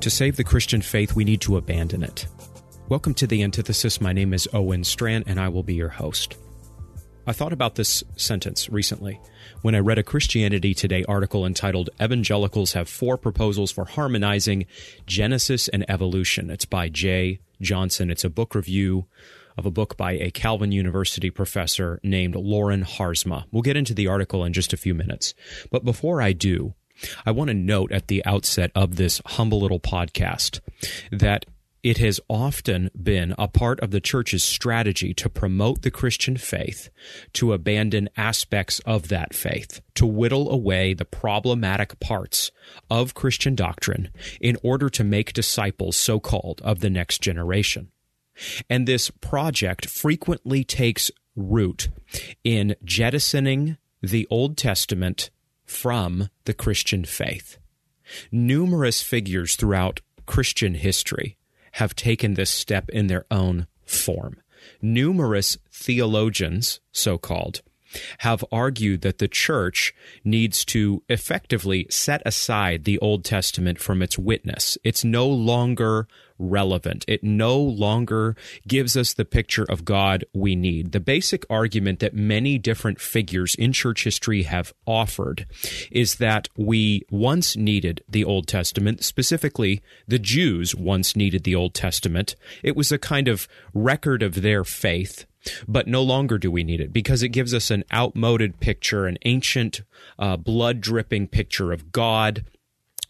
To save the Christian faith, we need to abandon it. Welcome to The Antithesis. My name is Owen Strachan, and I will be your host. I thought about this sentence recently when I read a Christianity Today article entitled Evangelicals Have Four Proposals for Harmonizing Genesis and Evolution. It's by Jay Johnson. It's a book review of a book by a Calvin University professor named Loren Haarsma. We'll get into the article in just a few minutes. But before I do, I want to note at the outset of this humble little podcast that it has often been a part of the church's strategy to promote the Christian faith, to abandon aspects of that faith, to whittle away the problematic parts of Christian doctrine in order to make disciples, so called, of the next generation. And this project frequently takes root in jettisoning the Old Testament from the Christian faith. Numerous figures throughout Christian history have taken this step in their own form. Numerous theologians, so called, have argued that the church needs to effectively set aside the Old Testament from its witness. It's no longer relevant. It no longer gives us the picture of God we need. The basic argument that many different figures in church history have offered is that we once needed the Old Testament, specifically, the Jews once needed the Old Testament. It was a kind of record of their faith but no longer do we need it because it gives us an outmoded picture, an ancient, uh, blood dripping picture of God.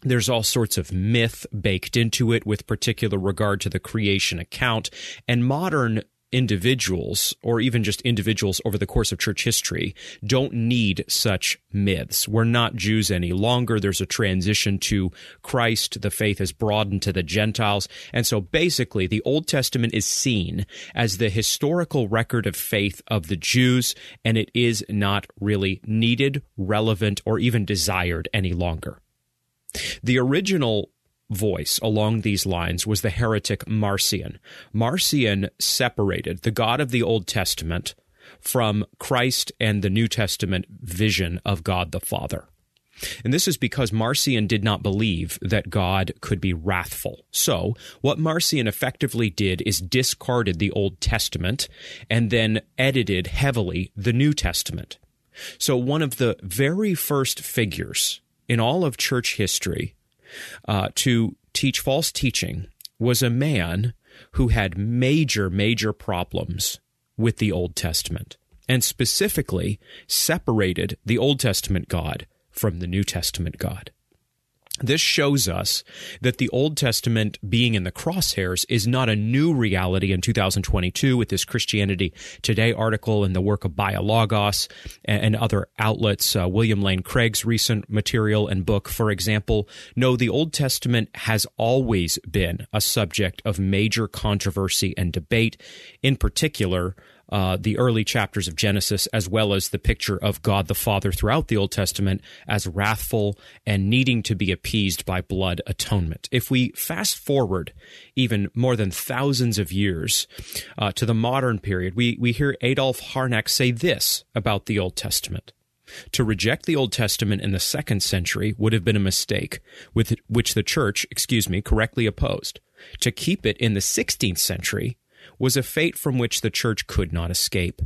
There's all sorts of myth baked into it with particular regard to the creation account. And modern individuals, or even just individuals over the course of church history, don't need such myths. We're not Jews any longer. There's a transition to Christ. The faith has broadened to the Gentiles. And so basically, the Old Testament is seen as the historical record of faith of the Jews, and it is not really needed, relevant, or even desired any longer. The original voice along these lines was the heretic Marcion. Marcion separated the God of the Old Testament from Christ and the New Testament vision of God the Father. And this is because Marcion did not believe that God could be wrathful. So, what Marcion effectively did is discarded the Old Testament and then edited heavily the New Testament. So, one of the very first figures in all of church history uh, to teach false teaching was a man who had major, major problems with the Old Testament, and specifically separated the Old Testament God from the New Testament God. This shows us that the Old Testament being in the crosshairs is not a new reality in 2022 with this Christianity Today article and the work of Biologos and other outlets. Uh, William Lane Craig's recent material and book, for example. No, the Old Testament has always been a subject of major controversy and debate, in particular uh, the early chapters of Genesis, as well as the picture of God the Father throughout the Old Testament as wrathful and needing to be appeased by blood atonement. If we fast forward even more than thousands of years uh, to the modern period, we, we hear Adolf Harnack say this about the Old Testament. To reject the Old Testament in the second century would have been a mistake, with which the church, excuse me, correctly opposed. To keep it in the 16th century was a fate from which the church could not escape.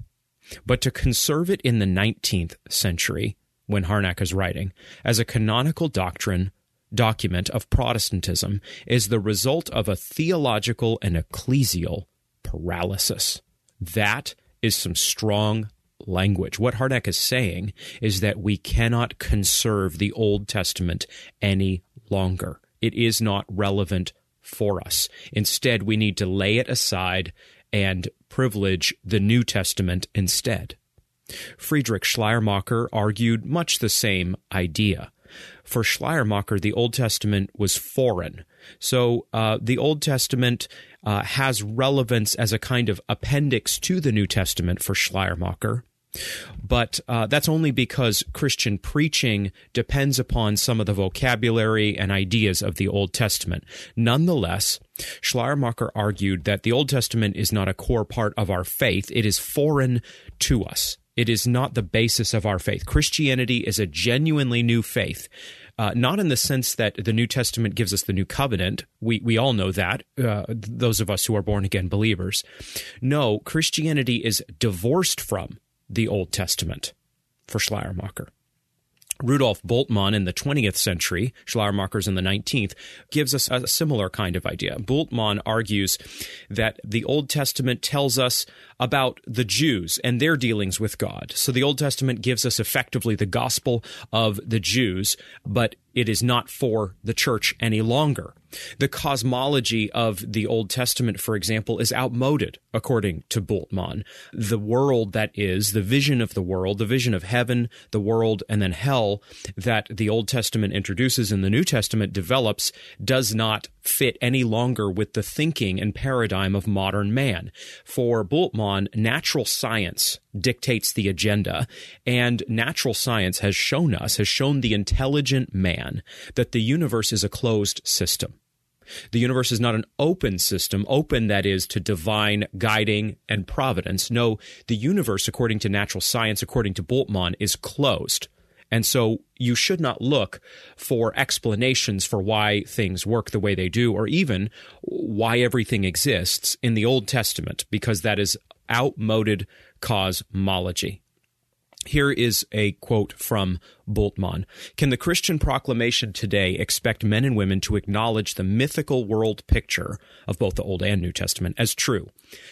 But to conserve it in the 19th century, when Harnack is writing, as a canonical doctrine document of Protestantism is the result of a theological and ecclesial paralysis. That is some strong language. What Harnack is saying is that we cannot conserve the Old Testament any longer It is not relevant for us. Instead, we need to lay it aside and privilege the New Testament instead. Friedrich Schleiermacher argued much the same idea. For Schleiermacher, the Old Testament was foreign. So uh, the Old Testament uh, has relevance as a kind of appendix to the New Testament for Schleiermacher. But uh, that's only because Christian preaching depends upon some of the vocabulary and ideas of the Old Testament. Nonetheless, Schleiermacher argued that the Old Testament is not a core part of our faith, it is foreign to us. It is not the basis of our faith. Christianity is a genuinely new faith. Uh, not in the sense that the New Testament gives us the new covenant. We we all know that. Uh, those of us who are born again believers. No, Christianity is divorced from the Old Testament for Schleiermacher. Rudolf Bultmann in the 20th century, Schleiermacher's in the 19th, gives us a similar kind of idea. Bultmann argues that the Old Testament tells us about the Jews and their dealings with God. So the Old Testament gives us effectively the gospel of the Jews, but it is not for the church any longer. The cosmology of the Old Testament, for example, is outmoded, according to Bultmann. The world that is, the vision of the world, the vision of heaven, the world, and then hell that the Old Testament introduces and the New Testament develops does not fit any longer with the thinking and paradigm of modern man. For Bultmann, natural science dictates the agenda, and natural science has shown us, has shown the intelligent man that the universe is a closed system. The universe is not an open system, open that is to divine guiding and providence. No, the universe, according to natural science, according to Bultmann, is closed. And so you should not look for explanations for why things work the way they do, or even why everything exists in the Old Testament, because that is outmoded cosmology. Here is a quote from Bultmann. Can the Christian proclamation today expect men and women to acknowledge the mythical world picture of both the Old and New Testament as true?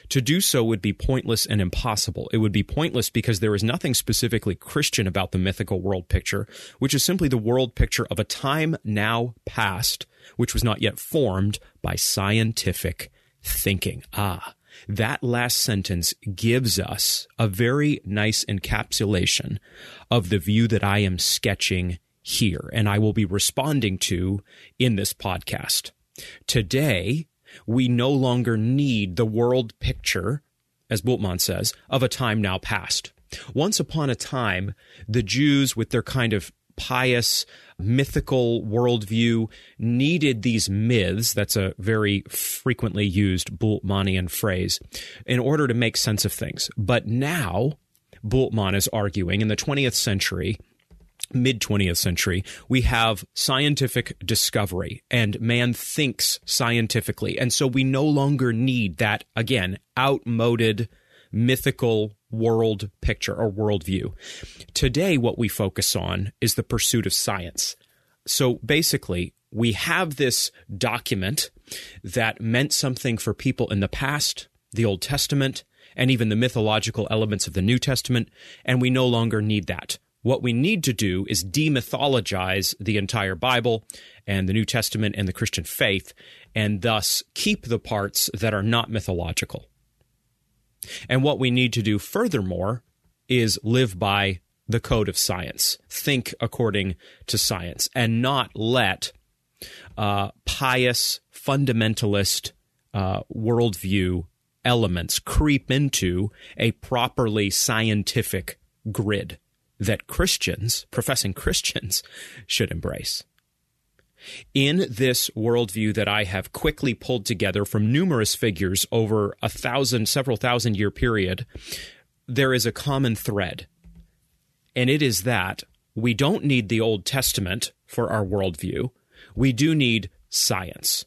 To do so would be pointless and impossible. It would be pointless because there is nothing specifically Christian about the mythical world picture, which is simply the world picture of a time now past, which was not yet formed by scientific thinking. Ah, that last sentence gives us a very nice encapsulation of the view that I am sketching here and I will be responding to in this podcast. Today, we no longer need the world picture, as Bultmann says, of a time now past. Once upon a time, the Jews, with their kind of pious, mythical worldview needed these myths, that's a very frequently used Bultmannian phrase, in order to make sense of things. But now, Bultmann is arguing in the 20th century, mid 20th century, we have scientific discovery and man thinks scientifically. And so we no longer need that, again, outmoded mythical world picture or worldview. Today, what we focus on is the pursuit of science. So basically, we have this document that meant something for people in the past, the Old Testament, and even the mythological elements of the New Testament, and we no longer need that. What we need to do is demythologize the entire Bible and the New Testament and the Christian faith, and thus keep the parts that are not mythological. And what we need to do furthermore is live by the code of science, think according to science, and not let uh, pious, fundamentalist uh, worldview elements creep into a properly scientific grid that Christians, professing Christians, should embrace. In this worldview that I have quickly pulled together from numerous figures over a thousand, several thousand year period, there is a common thread. And it is that we don't need the Old Testament for our worldview. We do need science.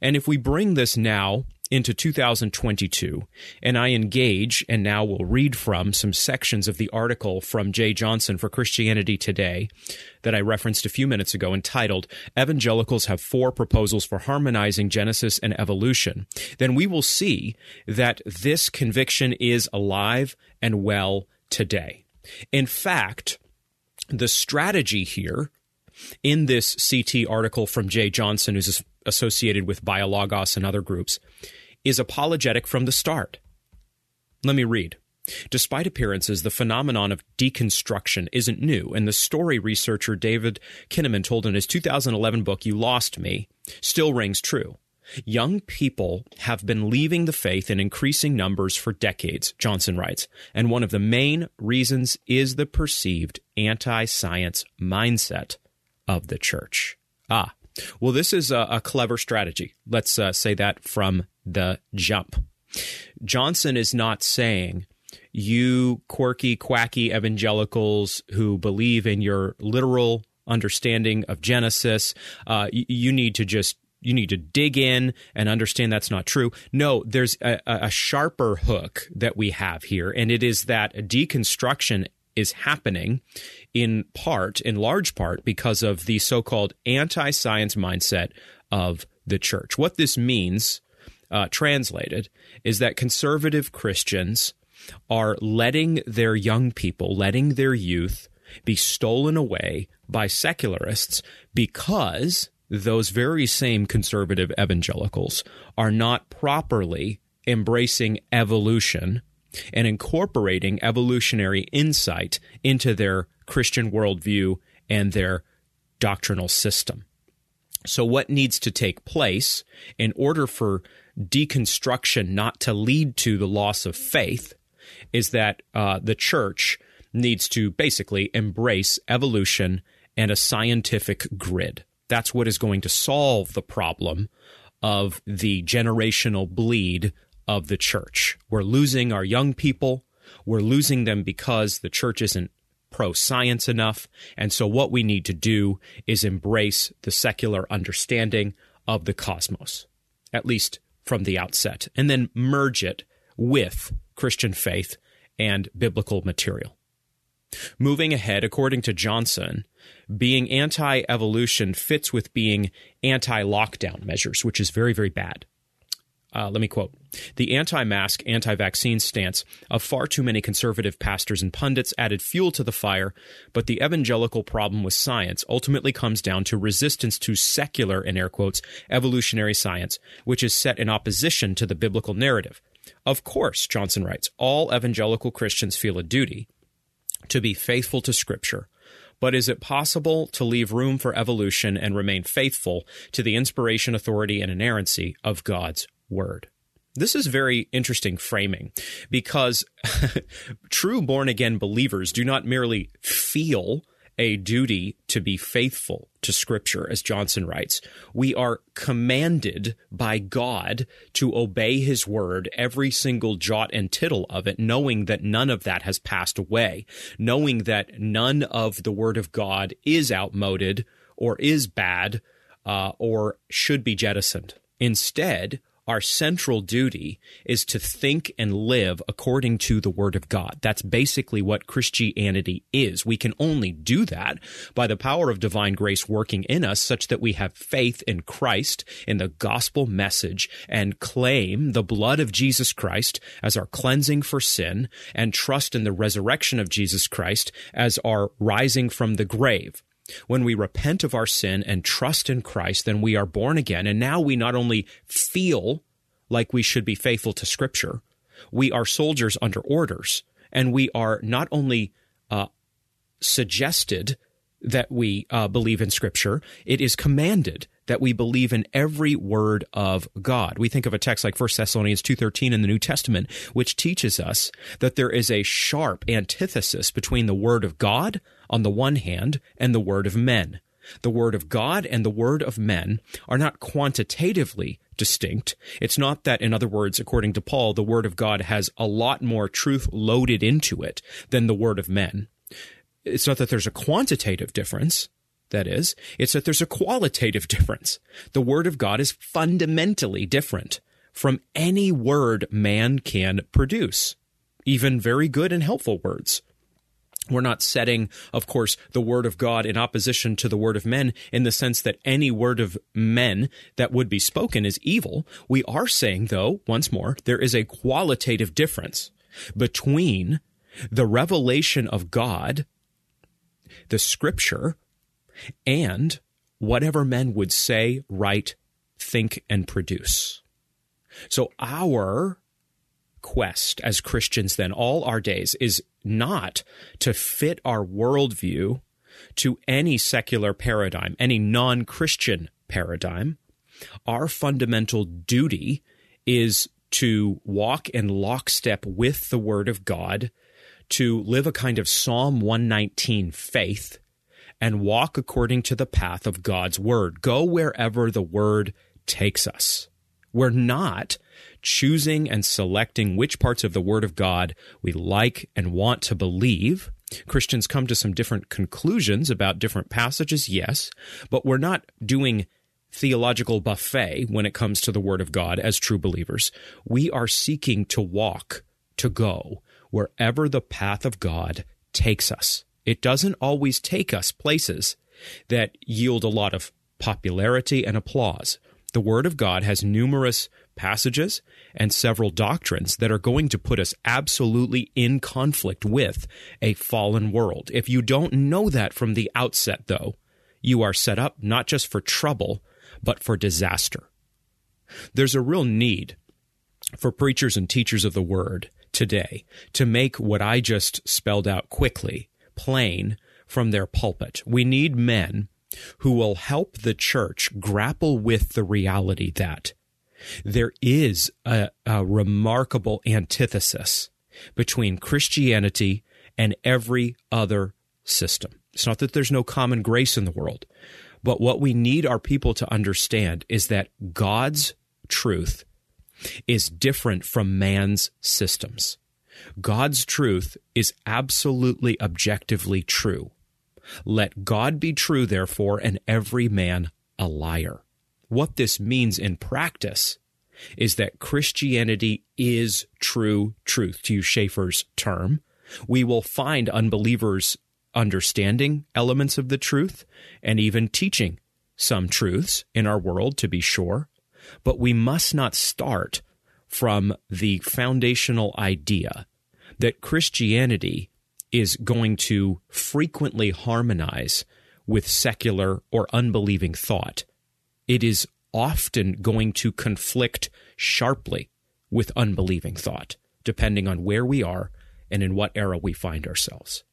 And if we bring this now into 2022, and I engage and now will read from some sections of the article from Jay Johnson for Christianity Today that I referenced a few minutes ago entitled Evangelicals Have Four Proposals for Harmonizing Genesis and Evolution, then we will see that this conviction is alive and well today. In fact, the strategy here in this CT article from Jay Johnson, who's associated with Biologos and other groups, is apologetic from the start. Let me read. Despite appearances, the phenomenon of deconstruction isn't new, and the story researcher David Kinnaman told in his 2011 book, You Lost Me, still rings true. Young people have been leaving the faith in increasing numbers for decades, Johnson writes, and one of the main reasons is the perceived anti science mindset of the church. Ah, well, this is a, a clever strategy. Let's uh, say that from the jump. Johnson is not saying you quirky, quacky evangelicals who believe in your literal understanding of Genesis, uh, you, you need to just you need to dig in and understand that's not true. No, there's a, a, sharper hook that we have here, and it is that deconstruction is happening in part, in large part, because of the so called anti science mindset of the church. What this means, uh, translated, is that conservative Christians are letting their young people, letting their youth be stolen away by secularists because those very same conservative evangelicals are not properly embracing evolution and incorporating evolutionary insight into their Christian worldview and their doctrinal system. So, what needs to take place in order for deconstruction not to lead to the loss of faith is that uh, the church needs to basically embrace evolution and a scientific grid. That's what is going to solve the problem of the generational bleed of the church. We're losing our young people. We're losing them because the church isn't pro science enough. And so, what we need to do is embrace the secular understanding of the cosmos, at least from the outset, and then merge it with Christian faith and biblical material. Moving ahead, according to Johnson, being anti evolution fits with being anti lockdown measures, which is very, very bad. Uh, let me quote The anti mask, anti vaccine stance of far too many conservative pastors and pundits added fuel to the fire, but the evangelical problem with science ultimately comes down to resistance to secular, in air quotes, evolutionary science, which is set in opposition to the biblical narrative. Of course, Johnson writes, all evangelical Christians feel a duty to be faithful to Scripture. But is it possible to leave room for evolution and remain faithful to the inspiration, authority, and inerrancy of God's Word? This is very interesting framing because true born again believers do not merely feel a duty to be faithful to Scripture, as Johnson writes. We are commanded by God to obey His word, every single jot and tittle of it, knowing that none of that has passed away, knowing that none of the word of God is outmoded or is bad uh, or should be jettisoned. Instead, our central duty is to think and live according to the Word of God. That's basically what Christianity is. We can only do that by the power of divine grace working in us such that we have faith in Christ, in the gospel message, and claim the blood of Jesus Christ as our cleansing for sin, and trust in the resurrection of Jesus Christ as our rising from the grave. When we repent of our sin and trust in Christ, then we are born again. And now we not only feel like we should be faithful to Scripture, we are soldiers under orders. And we are not only uh, suggested that we uh, believe in Scripture, it is commanded that we believe in every word of God. We think of a text like 1 Thessalonians 2:13 in the New Testament which teaches us that there is a sharp antithesis between the word of God on the one hand and the word of men. The word of God and the word of men are not quantitatively distinct. It's not that, in other words, according to Paul, the word of God has a lot more truth loaded into it than the word of men. It's not that there's a quantitative difference that is. It's that there's a qualitative difference. The Word of God is fundamentally different from any word man can produce, even very good and helpful words. We're not setting, of course, the word of God in opposition to the word of men in the sense that any word of men that would be spoken is evil. We are saying, though, once more, there is a qualitative difference between the revelation of God, the scripture, and whatever men would say, write, think, and produce. So our quest as Christians, then, all our days, is not to fit our worldview to any secular paradigm, any non Christian paradigm. Our fundamental duty is to walk in lockstep with the Word of God, to live a kind of Psalm 119 faith, and walk according to the path of God's Word. Go wherever the Word takes us. We're not choosing and selecting which parts of the Word of God we like and want to believe. Christians come to some different conclusions about different passages, yes, but we're not doing theological buffet when it comes to the Word of God as true believers. We are seeking to walk, to go, wherever the path of God takes us. It doesn't always take us places that yield a lot of popularity and applause. The Word of God has numerous passages and several doctrines that are going to put us absolutely in conflict with a fallen world. If you don't know that from the outset, though, you are set up not just for trouble, but for disaster. There's a real need for preachers and teachers of the word today to make what I just spelled out quickly plain from their pulpit. We need men who will help the church grapple with the reality that there is a, a remarkable antithesis between Christianity and every other system. It's not that there's no common grace in the world, but what we need our people to understand is that God's truth is different from man's systems. God's truth is absolutely objectively true. Let God be true, therefore, and every man a liar. What this means in practice is that Christianity is true truth, to use Schaeffer's term. We will find unbelievers understanding elements of the truth and even teaching some truths in our world, to be sure. But we must not start from the foundational idea that Christianity is going to frequently harmonize with secular or unbelieving thought. It is often going to conflict sharply with unbelieving thought, depending on where we are and in what era we find ourselves.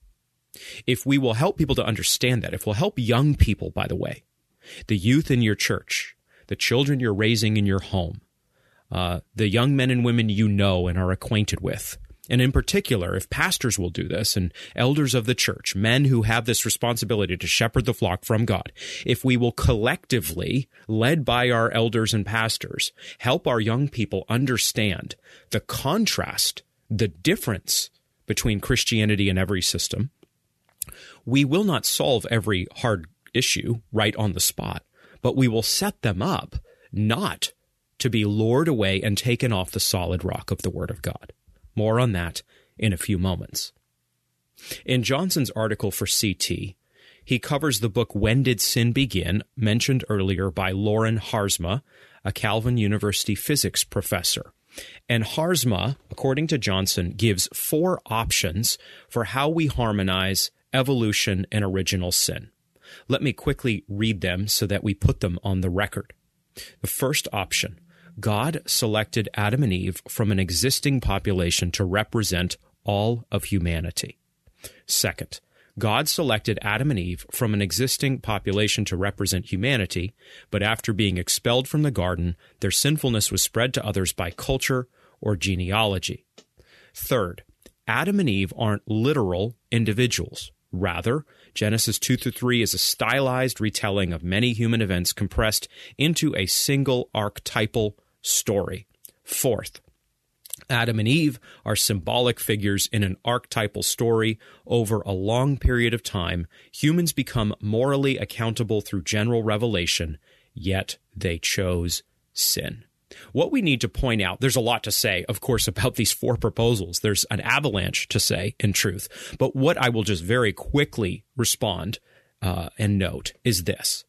If we will help people to understand that, if we'll help young people, by the way, the youth in your church, the children you're raising in your home, uh, the young men and women you know and are acquainted with, and in particular, if pastors will do this and elders of the church, men who have this responsibility to shepherd the flock from God, if we will collectively, led by our elders and pastors, help our young people understand the contrast, the difference between Christianity and every system, we will not solve every hard issue right on the spot, but we will set them up not to be lured away and taken off the solid rock of the Word of God. More on that in a few moments. In Johnson's article for CT, he covers the book When Did Sin Begin, mentioned earlier by Loren Haarsma, a Calvin University physics professor. And Haarsma, according to Johnson, gives four options for how we harmonize evolution and original sin. Let me quickly read them so that we put them on the record. The first option God selected Adam and Eve from an existing population to represent all of humanity. Second, God selected Adam and Eve from an existing population to represent humanity, but after being expelled from the garden, their sinfulness was spread to others by culture or genealogy. Third, Adam and Eve aren't literal individuals. Rather, Genesis 2 through 3 is a stylized retelling of many human events compressed into a single archetypal story. Fourth, Adam and Eve are symbolic figures in an archetypal story. Over a long period of time, humans become morally accountable through general revelation, yet they chose sin. What we need to point out, there's a lot to say, of course, about these four proposals. There's an avalanche to say, in truth. But what I will just very quickly respond uh, and note is this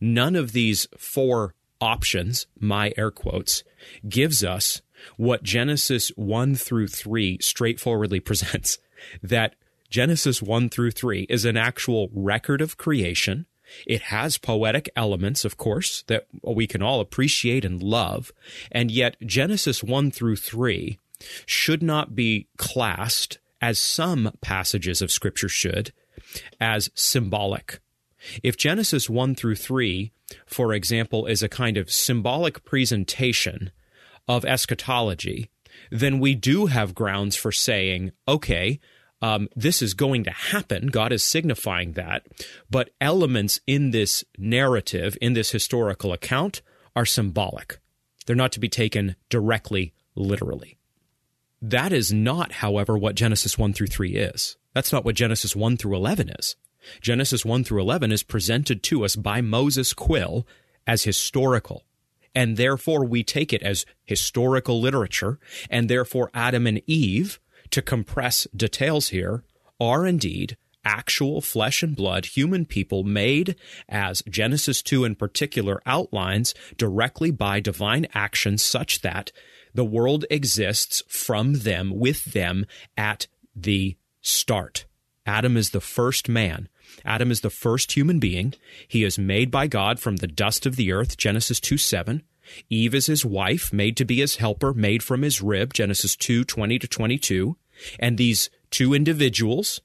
none of these four options, my air quotes, gives us what Genesis 1 through 3 straightforwardly presents that Genesis 1 through 3 is an actual record of creation It has poetic elements, of course, that we can all appreciate and love. And yet, Genesis 1 through 3 should not be classed, as some passages of Scripture should, as symbolic. If Genesis 1 through 3, for example, is a kind of symbolic presentation of eschatology, then we do have grounds for saying, okay, um, this is going to happen. God is signifying that. But elements in this narrative, in this historical account, are symbolic. They're not to be taken directly, literally. That is not, however, what Genesis 1 through 3 is. That's not what Genesis 1 through 11 is. Genesis 1 through 11 is presented to us by Moses Quill as historical. And therefore, we take it as historical literature, and therefore, Adam and Eve to compress details here, are indeed actual flesh and blood human people made, as Genesis 2 in particular outlines, directly by divine action, such that the world exists from them, with them at the start. Adam is the first man. Adam is the first human being. He is made by God from the dust of the earth, Genesis 2 7. Eve is his wife, made to be his helper, made from his rib, Genesis 2 20 to 22. And these two individuals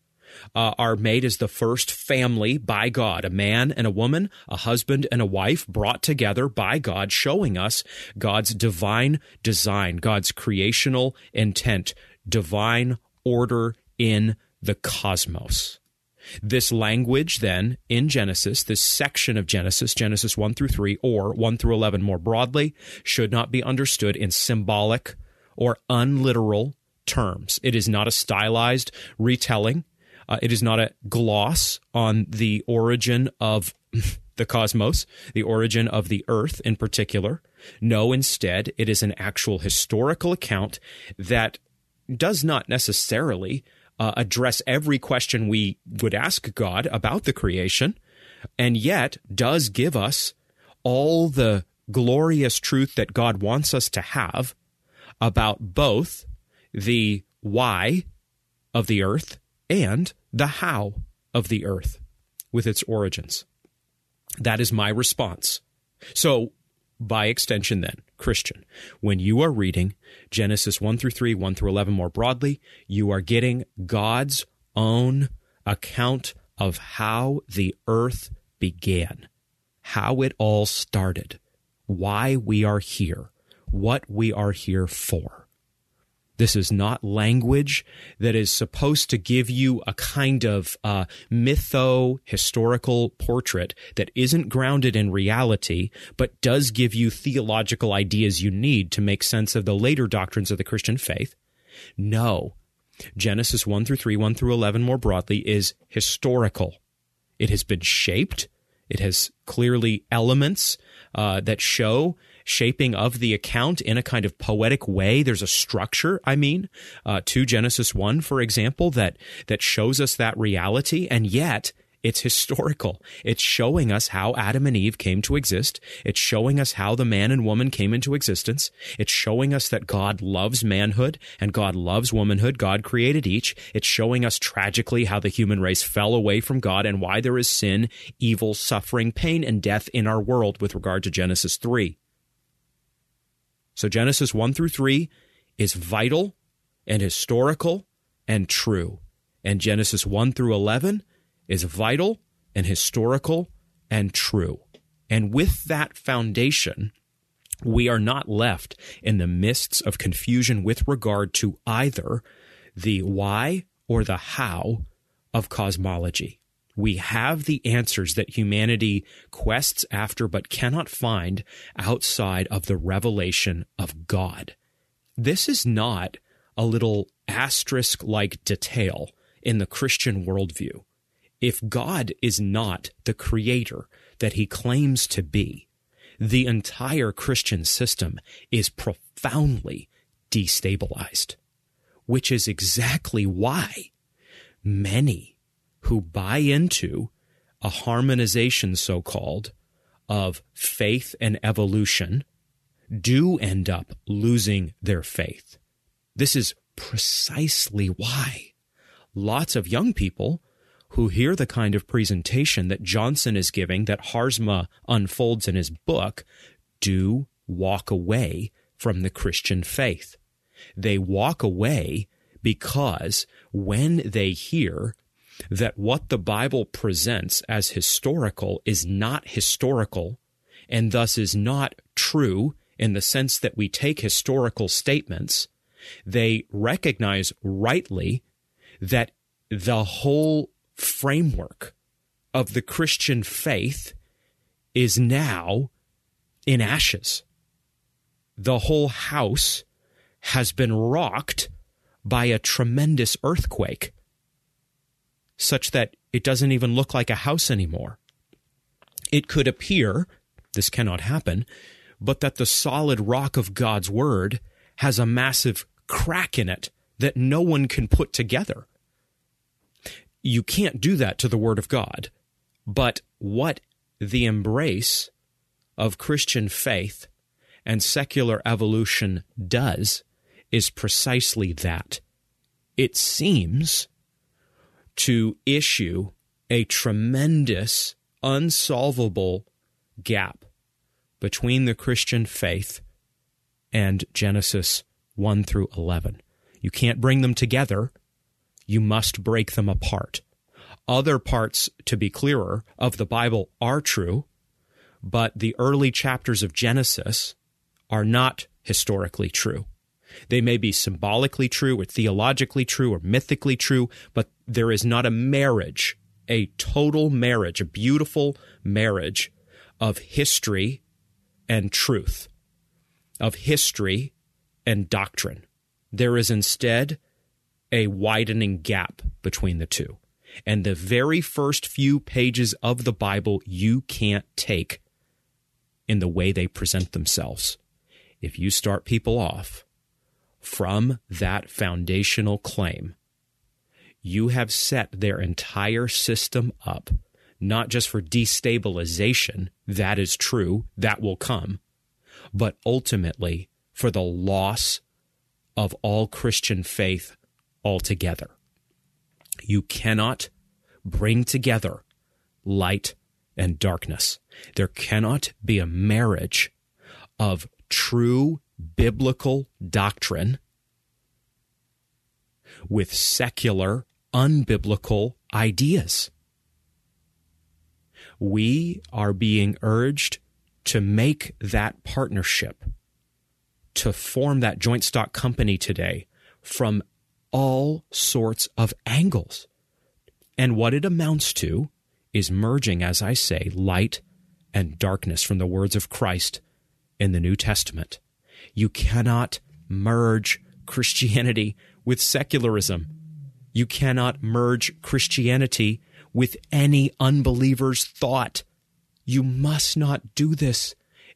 uh, are made as the first family by God, a man and a woman, a husband and a wife brought together by God, showing us God's divine design, God's creational intent, divine order in the cosmos. This language, then, in Genesis, this section of Genesis, Genesis 1 through 3, or 1 through 11 more broadly, should not be understood in symbolic or unliteral terms. It is not a stylized retelling. Uh, it is not a gloss on the origin of the cosmos, the origin of the earth in particular. No, instead, it is an actual historical account that does not necessarily uh, address every question we would ask God about the creation, and yet does give us all the glorious truth that God wants us to have about both the why of the earth and the how of the earth with its origins. That is my response. So, by extension, then, Christian, when you are reading Genesis 1 through 3, 1 through 11 more broadly, you are getting God's own account of how the earth began, how it all started, why we are here, what we are here for. This is not language that is supposed to give you a kind of uh, mytho historical portrait that isn't grounded in reality, but does give you theological ideas you need to make sense of the later doctrines of the Christian faith. No. Genesis 1 through 3, 1 through 11 more broadly is historical. It has been shaped. It has clearly elements uh, that show shaping of the account in a kind of poetic way. There's a structure, I mean, uh, to Genesis 1, for example, that, that shows us that reality. And yet, it's historical. It's showing us how Adam and Eve came to exist. It's showing us how the man and woman came into existence. It's showing us that God loves manhood and God loves womanhood. God created each. It's showing us tragically how the human race fell away from God and why there is sin, evil, suffering, pain, and death in our world with regard to Genesis 3. So Genesis 1 through 3 is vital and historical and true. And Genesis 1 through 11 is vital and historical and true. And with that foundation, we are not left in the mists of confusion with regard to either the why or the how of cosmology. We have the answers that humanity quests after but cannot find outside of the revelation of God. This is not a little asterisk like detail in the Christian worldview. If God is not the creator that he claims to be, the entire Christian system is profoundly destabilized, which is exactly why many who buy into a harmonization, so called, of faith and evolution do end up losing their faith. This is precisely why lots of young people who hear the kind of presentation that Johnson is giving, that Haarsma unfolds in his book, do walk away from the Christian faith. They walk away because when they hear that what the Bible presents as historical is not historical and thus is not true in the sense that we take historical statements, they recognize rightly that the whole framework of the Christian faith is now in ashes. The whole house has been rocked by a tremendous earthquake, such that it doesn't even look like a house anymore. It could appear, this cannot happen, but that the solid rock of God's word has a massive crack in it that no one can put together. You can't do that to the word of God. But what the embrace of Christian faith and secular evolution does is precisely that. It seems to issue a tremendous, unsolvable gap between the Christian faith and Genesis 1 through 11. You can't bring them together. You must break them apart. Other parts, to be clearer, of the Bible are true, but the early chapters of Genesis are not historically true. They may be symbolically true or theologically true or mythically true, but there is not a marriage, a total marriage, a beautiful marriage of history and truth, of history and doctrine. There is instead a widening gap between the two. And the very first few pages of the Bible you can't take in the way they present themselves. If you start people off from that foundational claim, you have set their entire system up not just for destabilization, that is true, that will come, but ultimately for the loss of all Christian faith altogether. You cannot bring together light and darkness. There cannot be a marriage of true biblical doctrine with secular, unbiblical ideas we are being urged to make that partnership, to form that joint stock company today from all sorts of angles. And what it amounts to is merging, as I say, light and darkness from the words of Christ in the New Testament. You cannot merge Christianity with secularism. You cannot merge Christianity with any unbeliever's thought. You must not do this.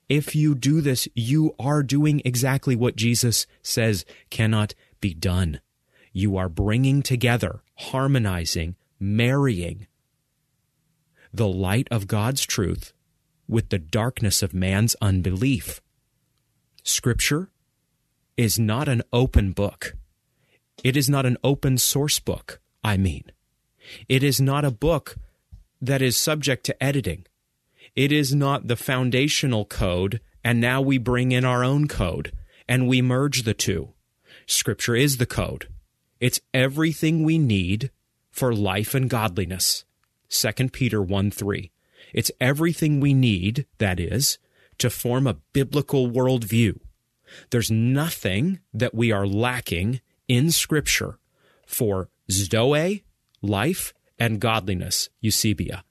If you do this, you are doing exactly what Jesus says cannot be done. You are bringing together, harmonizing, marrying the light of God's truth with the darkness of man's unbelief. Scripture is not an open book. It is not an open source book, I mean. It is not a book that is subject to editing. It is not the foundational code, and now we bring in our own code and we merge the two. Scripture is the code. It's everything we need for life and godliness. 2 Peter 1 3. It's everything we need, that is, to form a biblical worldview. There's nothing that we are lacking in Scripture for Zoe life and godliness, Eusebeia.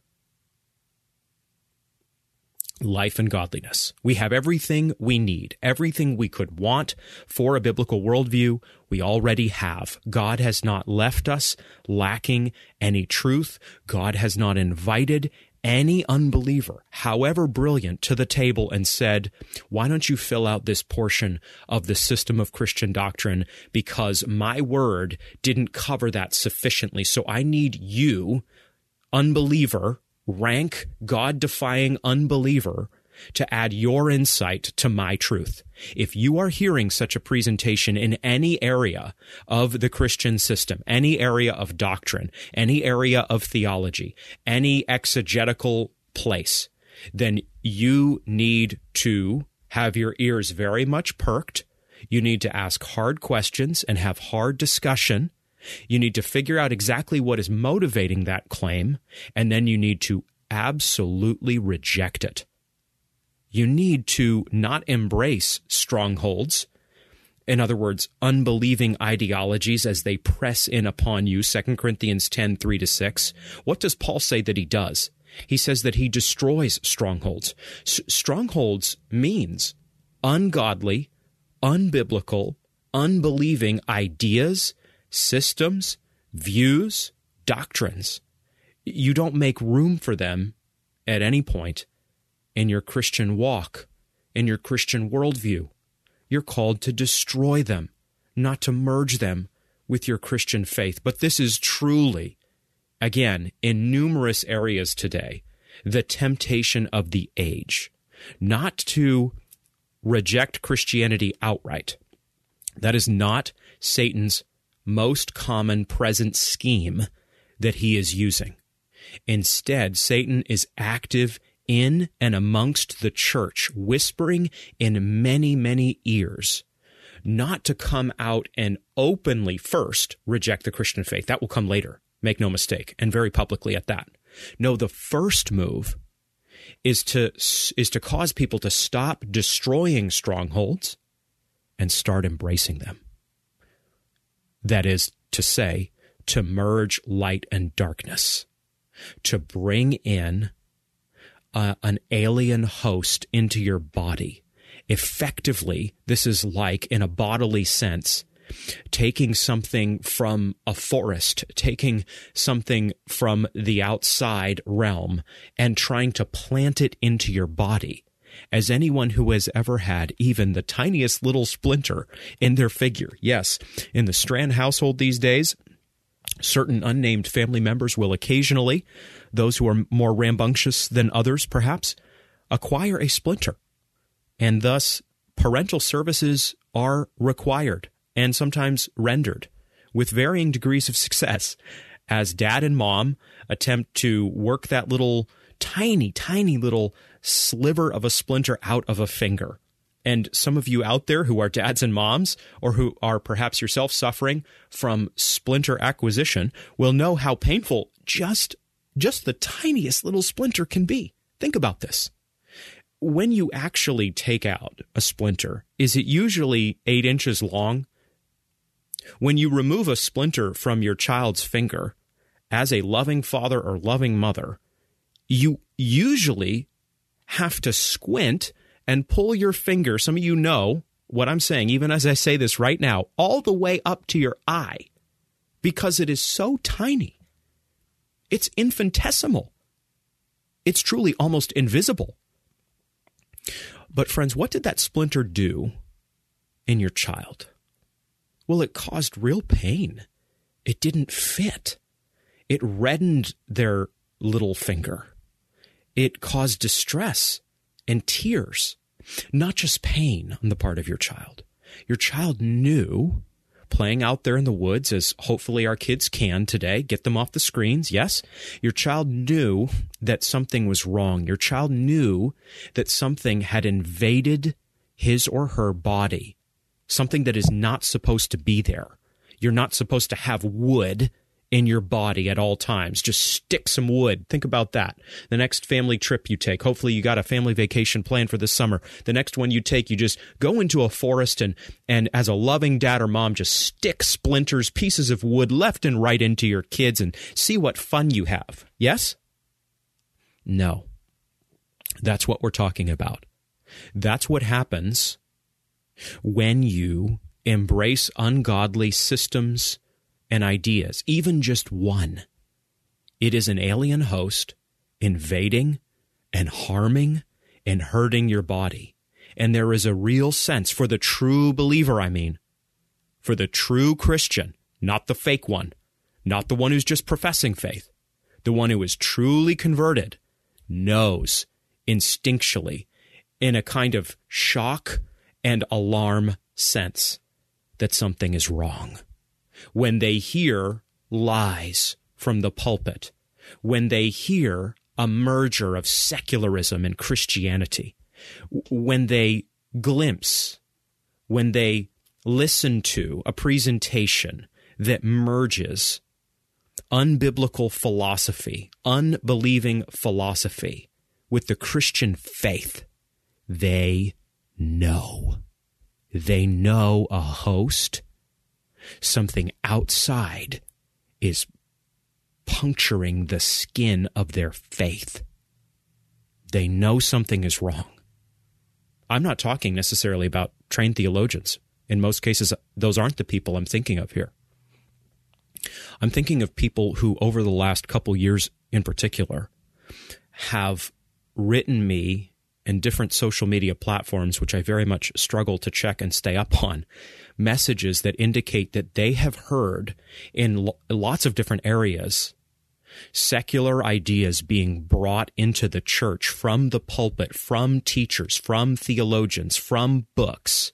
Life and godliness. We have everything we need, everything we could want for a biblical worldview, we already have. God has not left us lacking any truth. God has not invited any unbeliever, however brilliant, to the table and said, Why don't you fill out this portion of the system of Christian doctrine? Because my word didn't cover that sufficiently. So I need you, unbeliever, rank God defying unbeliever, to add your insight to my truth. If you are hearing such a presentation in any area of the Christian system, any area of doctrine, any area of theology, any exegetical place, then you need to have your ears very much perked. You need to ask hard questions and have hard discussion. You need to figure out exactly what is motivating that claim, and then you need to absolutely reject it. You need to not embrace strongholds. In other words, unbelieving ideologies as they press in upon you. 2 Corinthians 10 3 to 6. What does Paul say that he does? He says that he destroys strongholds. S- strongholds means ungodly, unbiblical, unbelieving ideas, systems, views, doctrines you don't make room for them at any point in your Christian walk, in your Christian worldview. You're called to destroy them, not to merge them with your Christian faith. But this is truly, again, in numerous areas today, the temptation of the age, not to reject Christianity outright. That is not Satan's most common present scheme that he is using. Instead, Satan is active in and amongst the church, whispering in many, many ears, not to come out and openly first reject the Christian faith. That will come later, make no mistake, and very publicly at that. No, the first move is to is to cause people to stop destroying strongholds and start embracing them. That is to say, to merge light and darkness to bring in uh, an alien host into your body. Effectively, this is like, in a bodily sense, taking something from a forest, taking something from the outside realm, and trying to plant it into your body. As anyone who has ever had even the tiniest little splinter in their figure, yes, in the Strachan household these days, Certain unnamed family members will occasionally, those who are more rambunctious than others perhaps, acquire a splinter. And thus, parental services are required and sometimes rendered with varying degrees of success as dad and mom attempt to work that little tiny, tiny little sliver of a splinter out of a finger and some of you out there who are dads and moms, or who are perhaps yourself suffering from splinter acquisition, will know how painful just, just the tiniest little splinter can be. Think about this. When you actually take out a splinter, is it usually eight inches long? When you remove a splinter from your child's finger, as a loving father or loving mother, you usually have to squint and pull your finger. Some of you know what I'm saying, even as I say this right now, all the way up to your eye because it is so tiny. It's infinitesimal. It's truly almost invisible. But, friends, what did that splinter do in your child? Well, it caused real pain. It didn't fit. It reddened their little finger. It caused distress and tears, not just pain on the part of your child. Your child knew playing out there in the woods as hopefully our kids can today, get them off the screens. Yes. Your child knew that something was wrong. Your child knew that something had invaded his or her body, something that is not supposed to be there. You're not supposed to have wood in your body at all times. Just stick some wood. Think about that. The next family trip you take, hopefully you got a family vacation planned for this summer. The next one you take, you just go into a forest and, and as a loving dad or mom, just stick splinters, pieces of wood left and right into your kids and see what fun you have. Yes? No. That's what we're talking about. That's what happens when you embrace ungodly systems and ideas, even just one. It is an alien host invading and harming and hurting your body. And there is a real sense for the true believer, I mean, for the true Christian, not the fake one, not the one who's just professing faith, the one who is truly converted, knows instinctually in a kind of shock and alarm sense that something is wrong. When they hear lies from the pulpit, when they hear a merger of secularism and Christianity, when they glimpse, when they listen to a presentation that merges unbiblical philosophy, unbelieving philosophy with the Christian faith, they know. They know a host, something outside is puncturing the skin of their faith. They know something is wrong. I'm not talking necessarily about trained theologians. In most cases, those aren't the people I'm thinking of here. I'm thinking of people who, over the last couple years in particular, have written me in different social media platforms, which I very much struggle to check and stay up on, messages that indicate that they have heard in lots of different areas secular ideas being brought into the church from the pulpit, from teachers, from theologians, from books,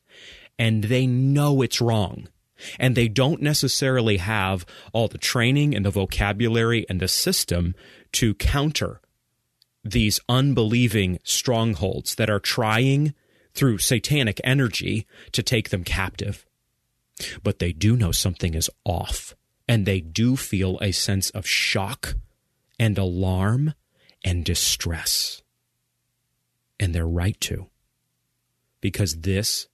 and they know it's wrong. And they don't necessarily have all the training and the vocabulary and the system to counter these unbelieving strongholds that are trying through satanic energy to take them captive. But they do know something is off, and they do feel a sense of shock and alarm and distress. And they're right to, because this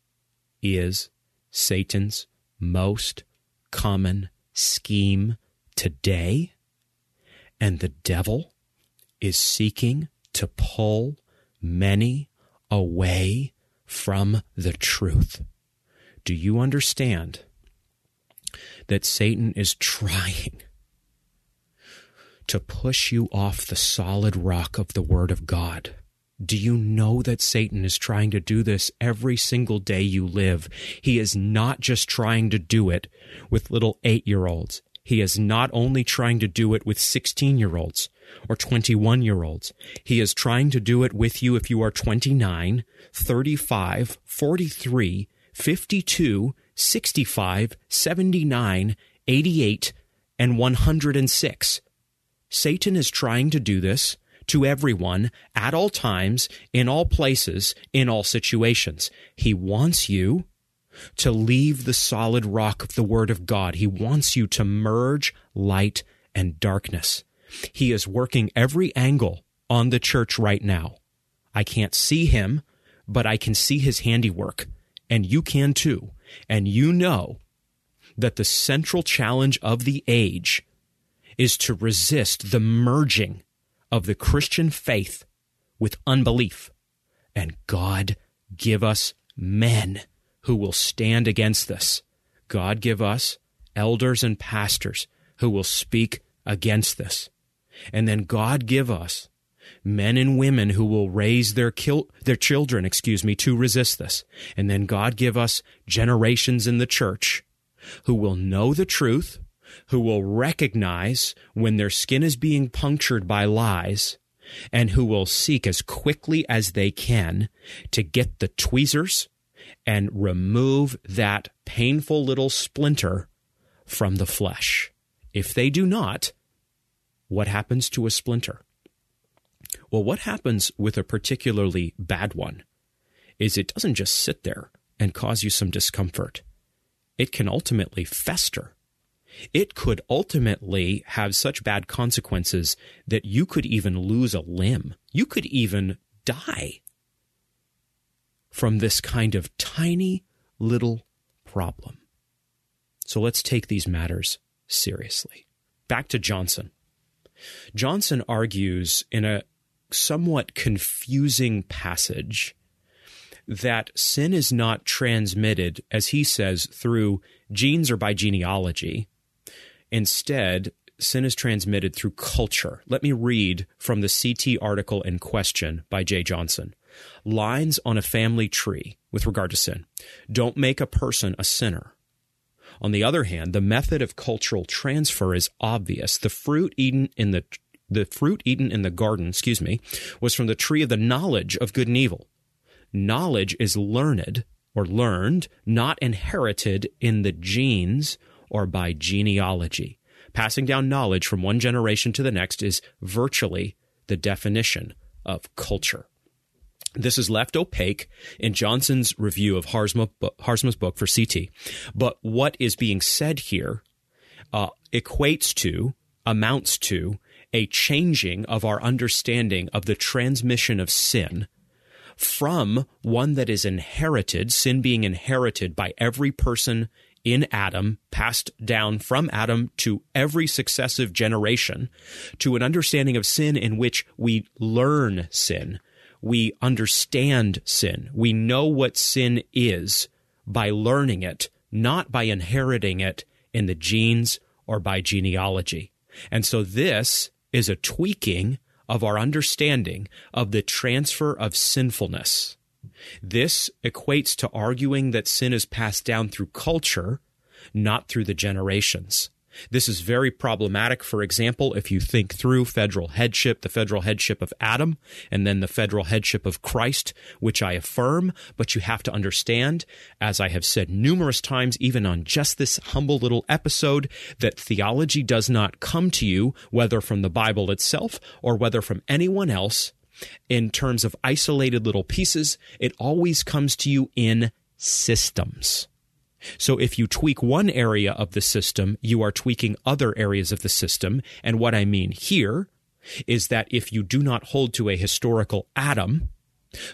is Satan's most common scheme today, and the devil is seeking to pull many away from the truth. Do you understand that Satan is trying to push you off the solid rock of the Word of God? Do you know that Satan is trying to do this every single day you live? He is not just trying to do it with little eight year olds. He is not only trying to do it with 16 year olds or 21 year olds. He is trying to do it with you if you are 29, 35, 43, 52, 65, 79, 88, and 106. Satan is trying to do this to everyone at all times, in all places, in all situations. He wants you to leave the solid rock of the Word of God. He wants you to merge light and darkness. He is working every angle on the church right now. I can't see him, but I can see his handiwork, and you can too. And you know that the central challenge of the age is to resist the merging of the Christian faith with unbelief. And God give us men who will stand against this. God give us elders and pastors who will speak against this. And then God give us men and women who will raise their kil- their children, excuse me, to resist this. And then God give us generations in the church who will know the truth, who will recognize when their skin is being punctured by lies, and who will seek as quickly as they can to get the tweezers and remove that painful little splinter from the flesh. If they do not, what happens to a splinter? Well, what happens with a particularly bad one is it doesn't just sit there and cause you some discomfort. It can ultimately fester it could ultimately have such bad consequences that you could even lose a limb. You could even die from this kind of tiny little problem. So let's take these matters seriously. Back to Johnson. Johnson argues in a somewhat confusing passage that sin is not transmitted, as he says, through genes or by genealogy, Instead, sin is transmitted through culture. Let me read from the CT article in question by Jay Johnson. Lines on a family tree with regard to sin don't make a person a sinner. On the other hand, the method of cultural transfer is obvious. The fruit eaten in the the fruit eaten in the garden, excuse me, was from the tree of the knowledge of good and evil. knowledge is learned or learned, not inherited in the genes or by genealogy. Passing down knowledge from one generation to the next is virtually the definition of culture. This is left opaque in Johnson's review of Haarsma, Haarsma's book for CT. But what is being said here uh, equates to, amounts to, a changing of our understanding of the transmission of sin from one that is inherited, sin being inherited by every person in Adam, passed down from Adam to every successive generation, to an understanding of sin in which we learn sin, we understand sin, we know what sin is by learning it, not by inheriting it in the genes or by genealogy. And so this is a tweaking of our understanding of the transfer of sinfulness. This equates to arguing that sin is passed down through culture, not through the generations. This is very problematic. For example, if you think through federal headship, the federal headship of Adam, and then the federal headship of Christ, which I affirm, but you have to understand, as I have said numerous times, even on just this humble little episode, that theology does not come to you, whether from the Bible itself or whether from anyone else, in terms of isolated little pieces. It always comes to you in systems. So if you tweak one area of the system, you are tweaking other areas of the system. And what I mean here is that if you do not hold to a historical Adam,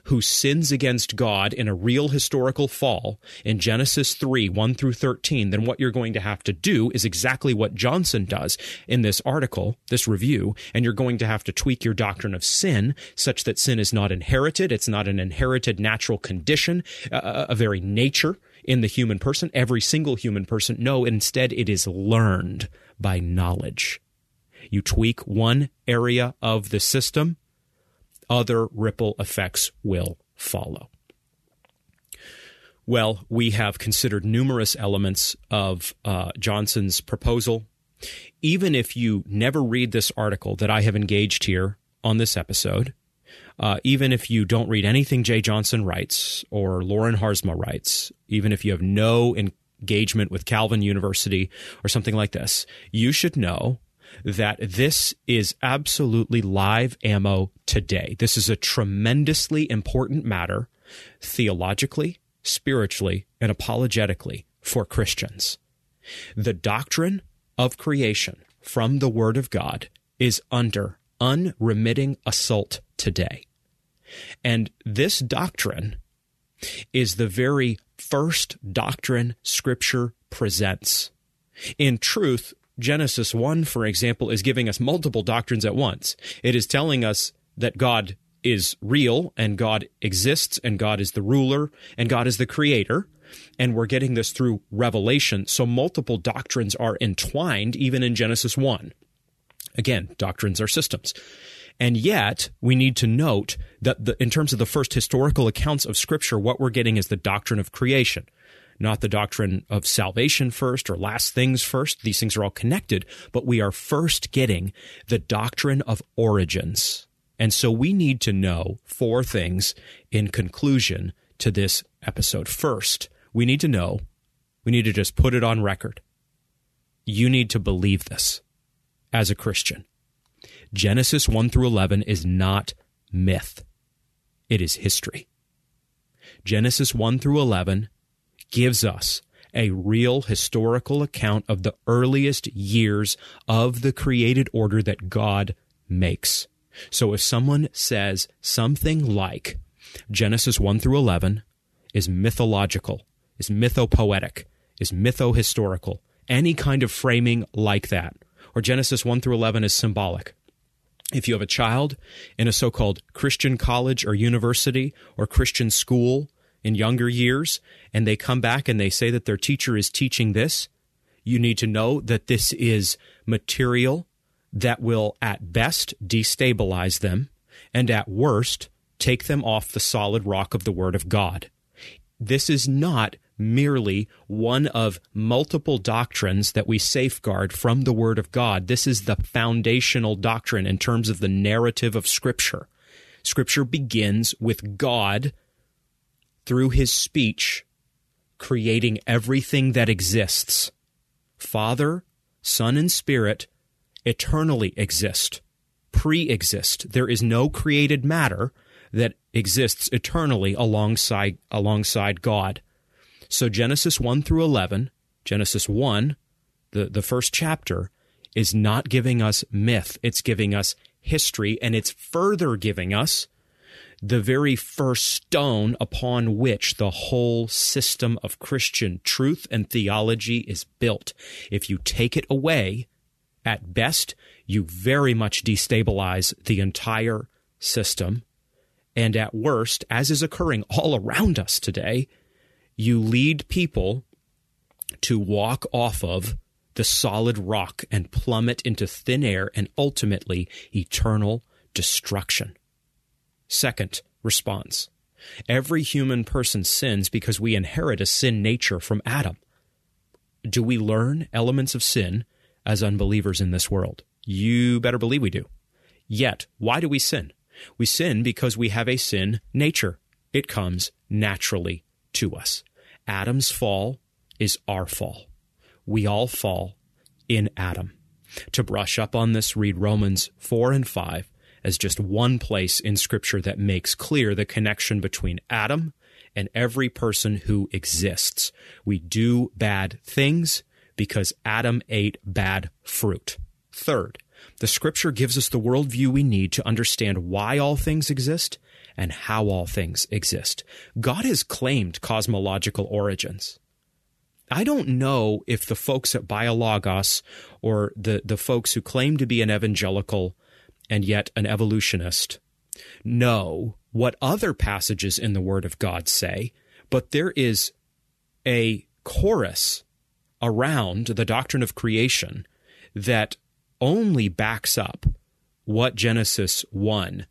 who sins against God in a real historical fall in Genesis 3 1 through 13, then what you're going to have to do is exactly what Johnson does in this article, this review, and you're going to have to tweak your doctrine of sin such that sin is not inherited. It's not an inherited natural condition, uh, a very nature in the human person, every single human person. No, instead, it is learned by knowledge. You tweak one area of the system, other ripple effects will follow. Well, we have considered numerous elements of uh, Johnson's proposal. Even if you never read this article that I have engaged here on this episode, uh, even if you don't read anything Jay Johnson writes or Loren Haarsma writes, even if you have no engagement with Calvin University or something like this, you should know that this is absolutely live ammo today. This is a tremendously important matter theologically, spiritually, and apologetically for Christians. The doctrine of creation from the Word of God is under unremitting assault today. And this doctrine is the very first doctrine Scripture presents. In truth, Genesis 1, for example, is giving us multiple doctrines at once. It is telling us that God is real and God exists and God is the ruler and God is the creator. And we're getting this through revelation. So multiple doctrines are entwined even in Genesis 1. Again, doctrines are systems. And yet, we need to note that the, in terms of the first historical accounts of Scripture, what we're getting is the doctrine of creation, not the doctrine of salvation first or last things first. These things are all connected, but we are first getting the doctrine of origins. And so we need to know four things in conclusion to this episode. First, we need to know, we need to just put it on record. You need to believe this as a Christian. Genesis 1 through 11 is not myth, it is history. Genesis 1 through 11 gives us a real historical account of the earliest years of the created order that God makes. So if someone says something like Genesis 1 through 11 is mythological, is mythopoetic, is mythohistorical, any kind of framing like that, or Genesis 1 through 11 is symbolic, if you have a child in a so called Christian college or university or Christian school in younger years, and they come back and they say that their teacher is teaching this, you need to know that this is material that will at best destabilize them and at worst take them off the solid rock of the Word of God. This is not merely one of multiple doctrines that we safeguard from the Word of God. This is the foundational doctrine in terms of the narrative of Scripture. Scripture begins with God through his speech, creating everything that exists. Father, Son, and Spirit eternally exist, pre exist. There is no created matter that exists eternally alongside, alongside God. So Genesis 1 through 11, Genesis 1, the, the first chapter, is not giving us myth, it's giving us history, and it's further giving us the very first stone upon which the whole system of Christian truth and theology is built. If you take it away, at best, you very much destabilize the entire system. And at worst, as is occurring all around us today, you lead people to walk off of the solid rock and plummet into thin air and ultimately eternal destruction. Second response every human person sins because we inherit a sin nature from Adam. Do we learn elements of sin as unbelievers in this world? You better believe we do. Yet, why do we sin? We sin because we have a sin nature. It comes naturally to us. Adam's fall is our fall. We all fall in Adam. To brush up on this, read Romans 4 and 5 as just one place in Scripture that makes clear the connection between Adam and every person who exists. We do bad things because Adam ate bad fruit. Third, the Scripture gives us the worldview we need to understand why all things exist and how all things exist. God has claimed cosmological origins. I don't know if the folks at BioLogos or the, the folks who claim to be an evangelical and yet an evolutionist know what other passages in the Word of God say, but there is a chorus around the doctrine of creation that only backs up what Genesis 1,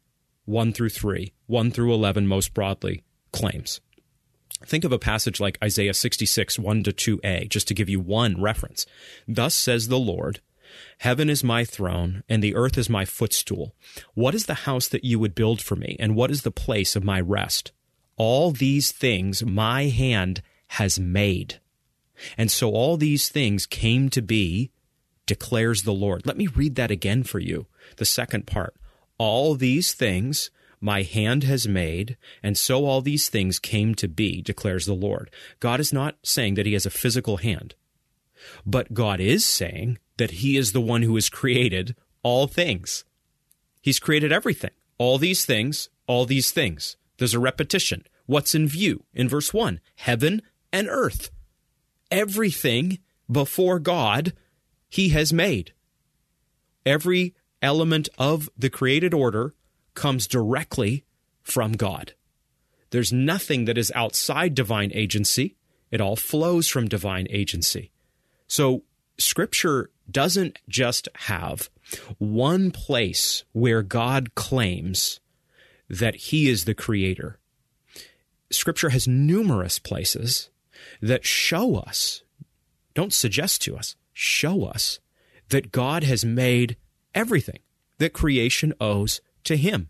1 through 3, 1 through 11 most broadly claims. Think of a passage like Isaiah 66, 1 to 2a, just to give you one reference. Thus says the Lord, Heaven is my throne, and the earth is my footstool. What is the house that you would build for me, and what is the place of my rest? All these things my hand has made. And so all these things came to be, declares the Lord. Let me read that again for you, the second part. All these things my hand has made, and so all these things came to be, declares the Lord. God is not saying that he has a physical hand, but God is saying that he is the one who has created all things. He's created everything. All these things, all these things. There's a repetition. What's in view? In verse 1 heaven and earth. Everything before God he has made. Every element of the created order comes directly from God. There's nothing that is outside divine agency. It all flows from divine agency. So Scripture doesn't just have one place where God claims that He is the creator. Scripture has numerous places that show us, don't suggest to us, show us that God has made everything that creation owes to Him.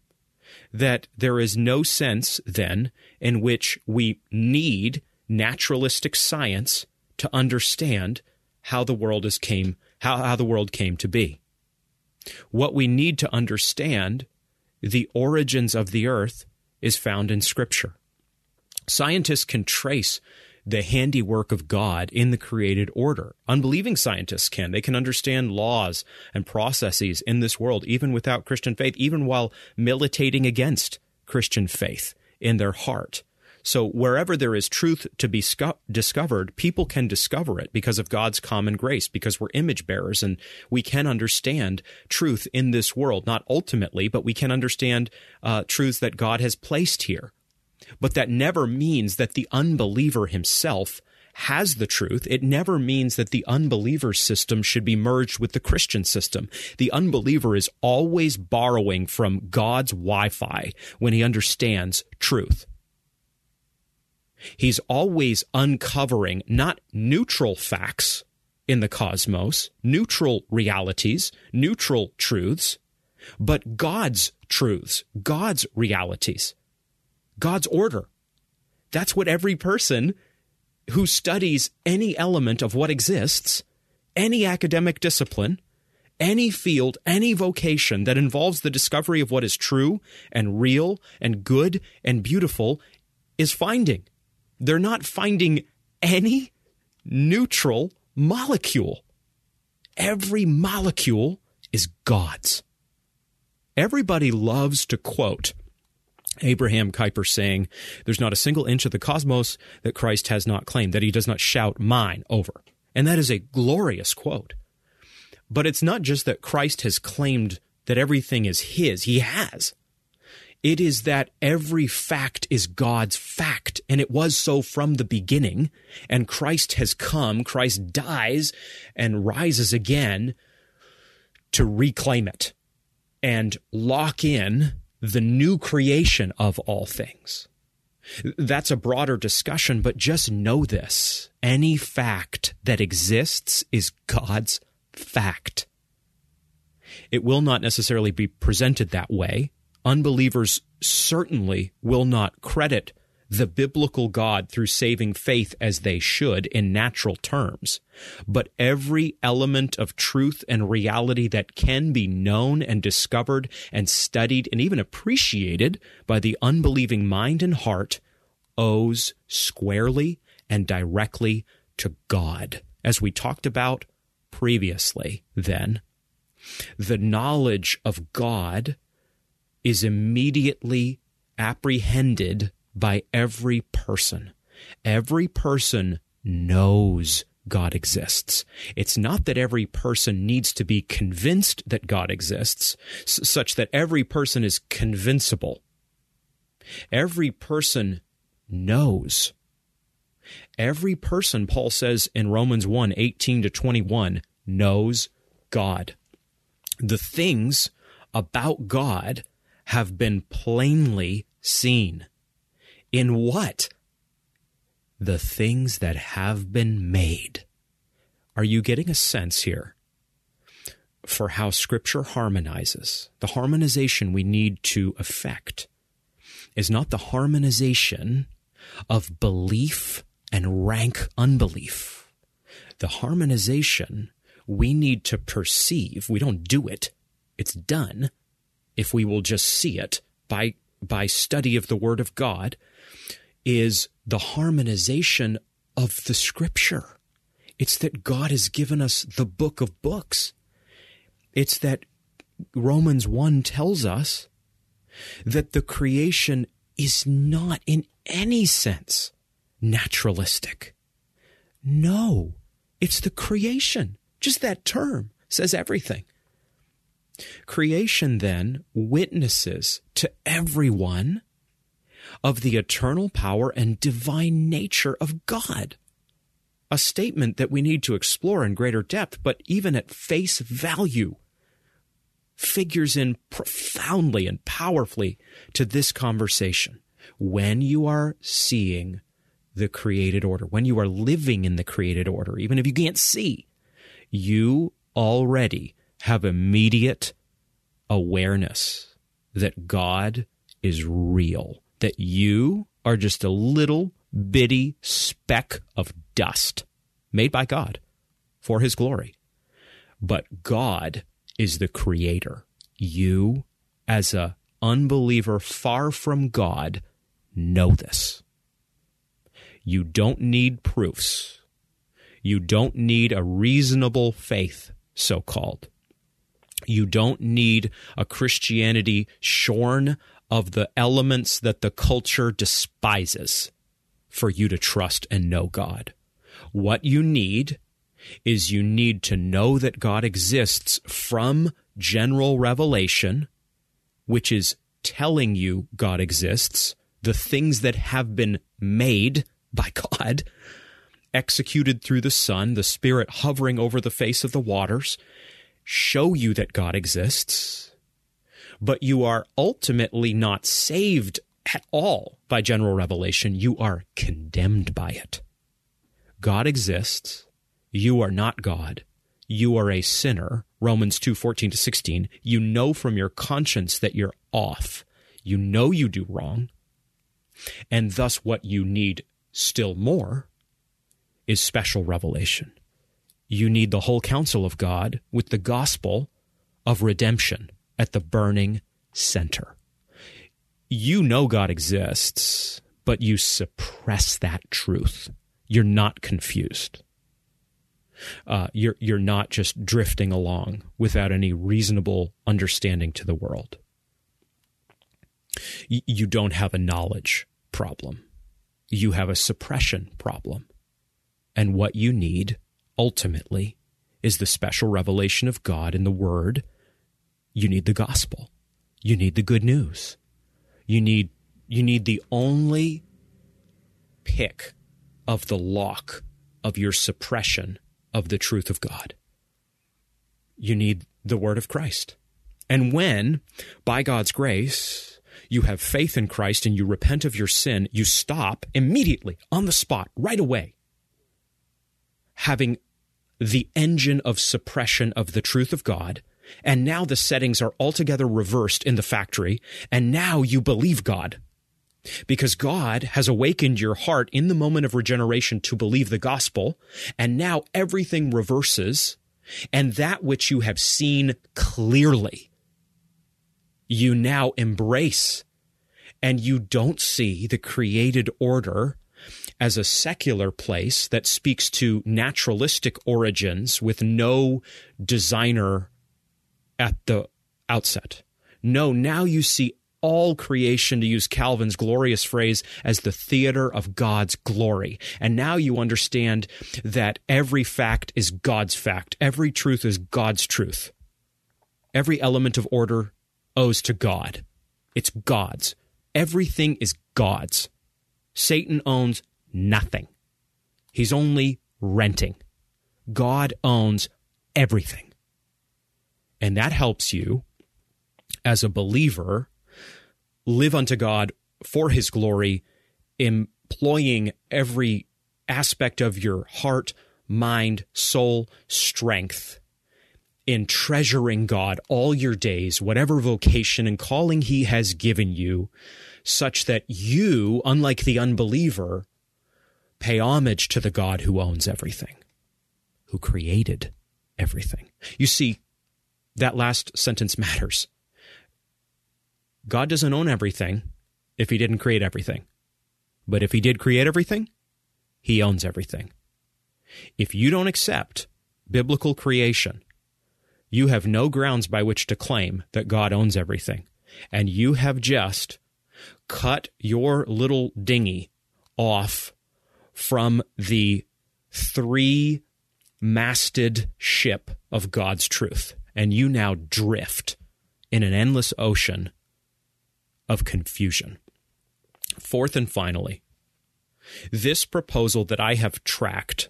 That there is no sense then in which we need naturalistic science to understand how the world is came how, how the world came to be. What we need to understand the origins of the earth is found in Scripture. Scientists can trace the handiwork of God in the created order. Unbelieving scientists can. They can understand laws and processes in this world, even without Christian faith, even while militating against Christian faith in their heart. So wherever there is truth to be sco- discovered, people can discover it because of God's common grace, because we're image bearers and we can understand truth in this world, not ultimately, but we can understand uh, truths that God has placed here. But that never means that the unbeliever himself has the truth. It never means that the unbeliever's system should be merged with the Christian system. The unbeliever is always borrowing from God's Wi Fi when he understands truth. He's always uncovering not neutral facts in the cosmos, neutral realities, neutral truths, but God's truths, God's realities, God's order. That's what every person who studies any element of what exists, any academic discipline, any field, any vocation that involves the discovery of what is true and real and good and beautiful is finding. They're not finding any neutral molecule. Every molecule is God's. Everybody loves to quote Abraham Kuyper saying, There's not a single inch of the cosmos that Christ has not claimed, that he does not shout mine over. And that is a glorious quote. But it's not just that Christ has claimed that everything is his, he has. It is that every fact is God's fact, and it was so from the beginning. And Christ has come, Christ dies and rises again to reclaim it and lock in the new creation of all things. That's a broader discussion, but just know this. Any fact that exists is God's fact. It will not necessarily be presented that way. Unbelievers certainly will not credit the biblical God through saving faith as they should in natural terms. But every element of truth and reality that can be known and discovered and studied and even appreciated by the unbelieving mind and heart owes squarely and directly to God. As we talked about previously, then, the knowledge of God is immediately apprehended by every person. Every person knows God exists. It's not that every person needs to be convinced that God exists, such that every person is convincible. Every person knows. Every person, Paul says in Romans 1 18 to 21, knows God. The things about God have been plainly seen. In what? The things that have been made. Are you getting a sense here for how Scripture harmonizes? The harmonization we need to effect is not the harmonization of belief and rank unbelief. The harmonization we need to perceive, we don't do it, it's done if we will just see it by, by study of the Word of God is the harmonization of the scripture. It's that God has given us the book of books. It's that Romans 1 tells us that the creation is not in any sense naturalistic. No, it's the creation. Just that term says everything. Creation then witnesses to everyone of the eternal power and divine nature of God. A statement that we need to explore in greater depth, but even at face value, figures in profoundly and powerfully to this conversation. When you are seeing the created order, when you are living in the created order, even if you can't see, you already have immediate awareness that God is real that you are just a little bitty speck of dust made by God for his glory. But God is the creator. You, as a unbeliever far from God, know this. You don't need proofs. You don't need a reasonable faith, so called. You don't need a Christianity shorn of the elements that the culture despises for you to trust and know God. What you need is you need to know that God exists from general revelation, which is telling you God exists, the things that have been made by God, executed through the Son, the Spirit hovering over the face of the waters, show you that God exists but you are ultimately not saved at all by general revelation. You are condemned by it. God exists. You are not God. You are a sinner. Romans 2 14 to 16. You know from your conscience that you're off. You know you do wrong. And thus, what you need still more is special revelation. You need the whole counsel of God with the gospel of redemption at the burning center. You know God exists, but you suppress that truth. You're not confused. Uh, you're you're not just drifting along without any reasonable understanding to the world. Y- you don't have a knowledge problem. You have a suppression problem. And what you need ultimately is the special revelation of God in the Word. You need the gospel. You need the good news. You need you need the only pick of the lock of your suppression of the truth of God. You need the word of Christ. And when, by God's grace, you have faith in Christ and you repent of your sin, you stop immediately, on the spot, right away, having the engine of suppression of the truth of God. And now the settings are altogether reversed in the factory. And now you believe God because God has awakened your heart in the moment of regeneration to believe the gospel. And now everything reverses and that which you have seen clearly, you now embrace and you don't see the created order as a secular place that speaks to naturalistic origins with no designer at the outset. No, now you see all creation, to use Calvin's glorious phrase, as the theater of God's glory. And now you understand that every fact is God's fact. Every truth is God's truth. Every element of order owes to God. It's God's. Everything is God's. Satan owns nothing. He's only renting. God owns everything. And that helps you as a believer live unto God for his glory, employing every aspect of your heart, mind, soul, strength in treasuring God all your days, whatever vocation and calling he has given you, such that you, unlike the unbeliever, pay homage to the God who owns everything, who created everything. You see, that last sentence matters. God doesn't own everything if he didn't create everything. But if he did create everything, he owns everything. If you don't accept biblical creation, you have no grounds by which to claim that God owns everything. And you have just cut your little dinghy off from the three masted ship of God's truth. And you now drift in an endless ocean of confusion. Fourth and finally, this proposal that I have tracked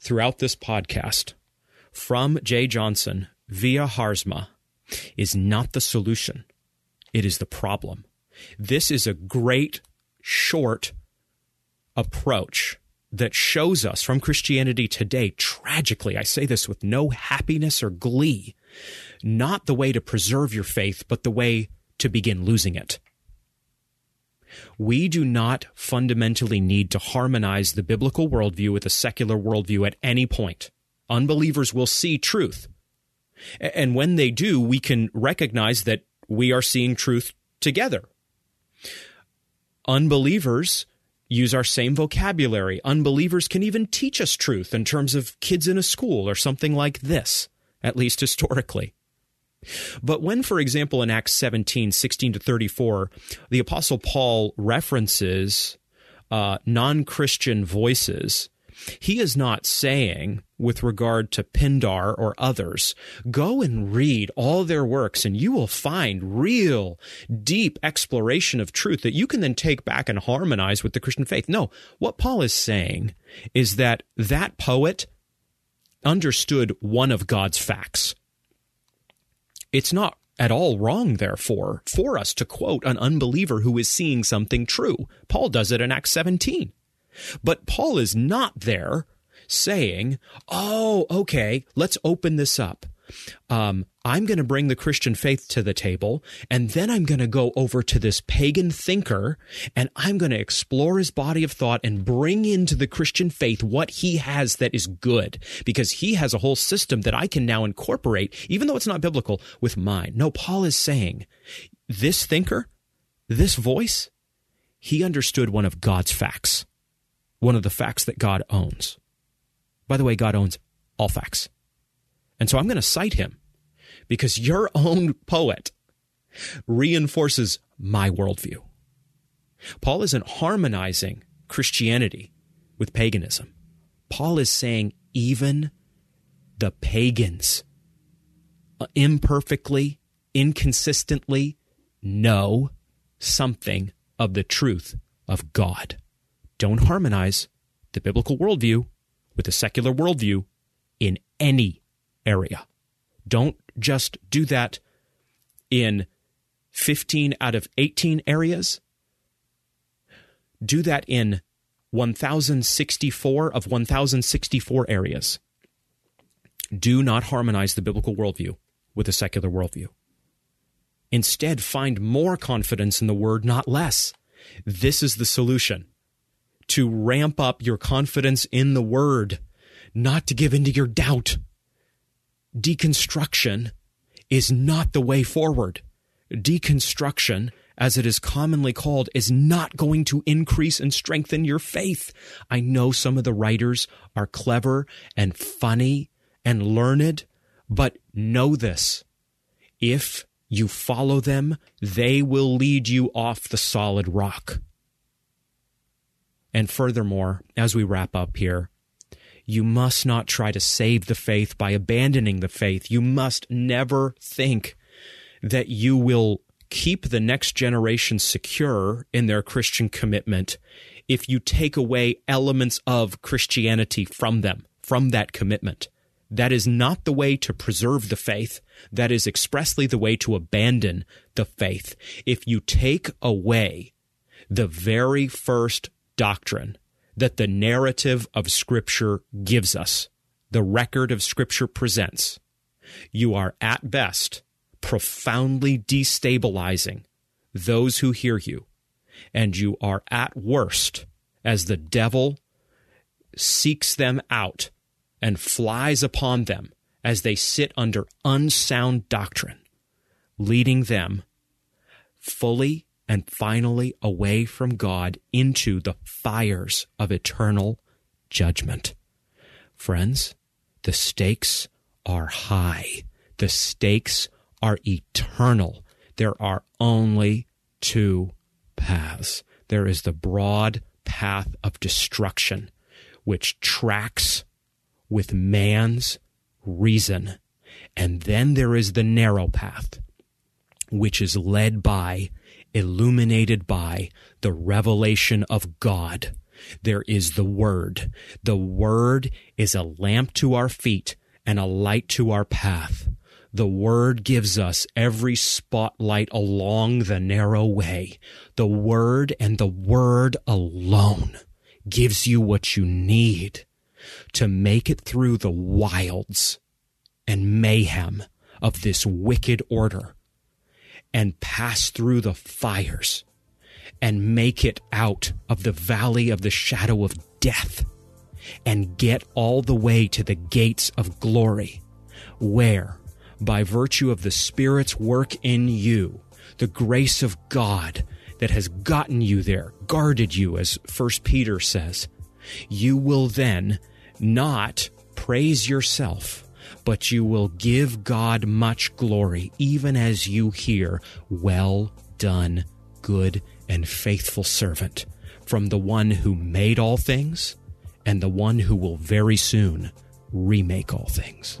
throughout this podcast from Jay Johnson via Haarsma is not the solution. It is the problem. This is a great, short approach that shows us from Christianity today, tragically, I say this with no happiness or glee, not the way to preserve your faith, but the way to begin losing it. We do not fundamentally need to harmonize the biblical worldview with a secular worldview at any point. Unbelievers will see truth. And when they do, we can recognize that we are seeing truth together. Unbelievers use our same vocabulary. Unbelievers can even teach us truth in terms of kids in a school or something like this, at least historically. But when, for example, in Acts 17, 16 to 34, the Apostle Paul references uh, non Christian voices, he is not saying, with regard to Pindar or others, go and read all their works and you will find real, deep exploration of truth that you can then take back and harmonize with the Christian faith. No, what Paul is saying is that that poet understood one of God's facts it's not at all wrong, therefore, for us to quote an unbeliever who is seeing something true. Paul does it in Acts 17. But Paul is not there saying, oh, okay, let's open this up. Um, I'm going to bring the Christian faith to the table, and then I'm going to go over to this pagan thinker, and I'm going to explore his body of thought and bring into the Christian faith what he has that is good, because he has a whole system that I can now incorporate, even though it's not biblical, with mine. No, Paul is saying this thinker, this voice, he understood one of God's facts, one of the facts that God owns. By the way, God owns all facts. And so I'm going to cite him because your own poet reinforces my worldview. Paul isn't harmonizing Christianity with paganism. Paul is saying even the pagans uh, imperfectly, inconsistently know something of the truth of God. Don't harmonize the biblical worldview with the secular worldview in any area. Don't just do that in 15 out of 18 areas. Do that in 1064 of 1064 areas. Do not harmonize the biblical worldview with the secular worldview. Instead, find more confidence in the word, not less. This is the solution to ramp up your confidence in the word, not to give in to your doubt. Deconstruction is not the way forward. Deconstruction, as it is commonly called, is not going to increase and strengthen your faith. I know some of the writers are clever and funny and learned, but know this. If you follow them, they will lead you off the solid rock. And furthermore, as we wrap up here, you must not try to save the faith by abandoning the faith. You must never think that you will keep the next generation secure in their Christian commitment if you take away elements of Christianity from them, from that commitment. That is not the way to preserve the faith. That is expressly the way to abandon the faith. If you take away the very first doctrine that the narrative of Scripture gives us, the record of Scripture presents, you are at best profoundly destabilizing those who hear you, and you are at worst as the devil seeks them out and flies upon them as they sit under unsound doctrine, leading them fully and finally away from God into the fires of eternal judgment. Friends, the stakes are high. The stakes are eternal. There are only two paths. There is the broad path of destruction, which tracks with man's reason. And then there is the narrow path, which is led by, illuminated by the revelation of God. There is the Word. The Word is a lamp to our feet and a light to our path. The Word gives us every spotlight along the narrow way. The Word and the Word alone gives you what you need to make it through the wilds and mayhem of this wicked order and pass through the fires and make it out of the valley of the shadow of death and get all the way to the gates of glory, where, by virtue of the Spirit's work in you, the grace of God that has gotten you there, guarded you, as First Peter says, you will then not praise yourself, but you will give God much glory, even as you hear, Well done, good and faithful servant, from the one who made all things and the one who will very soon remake all things.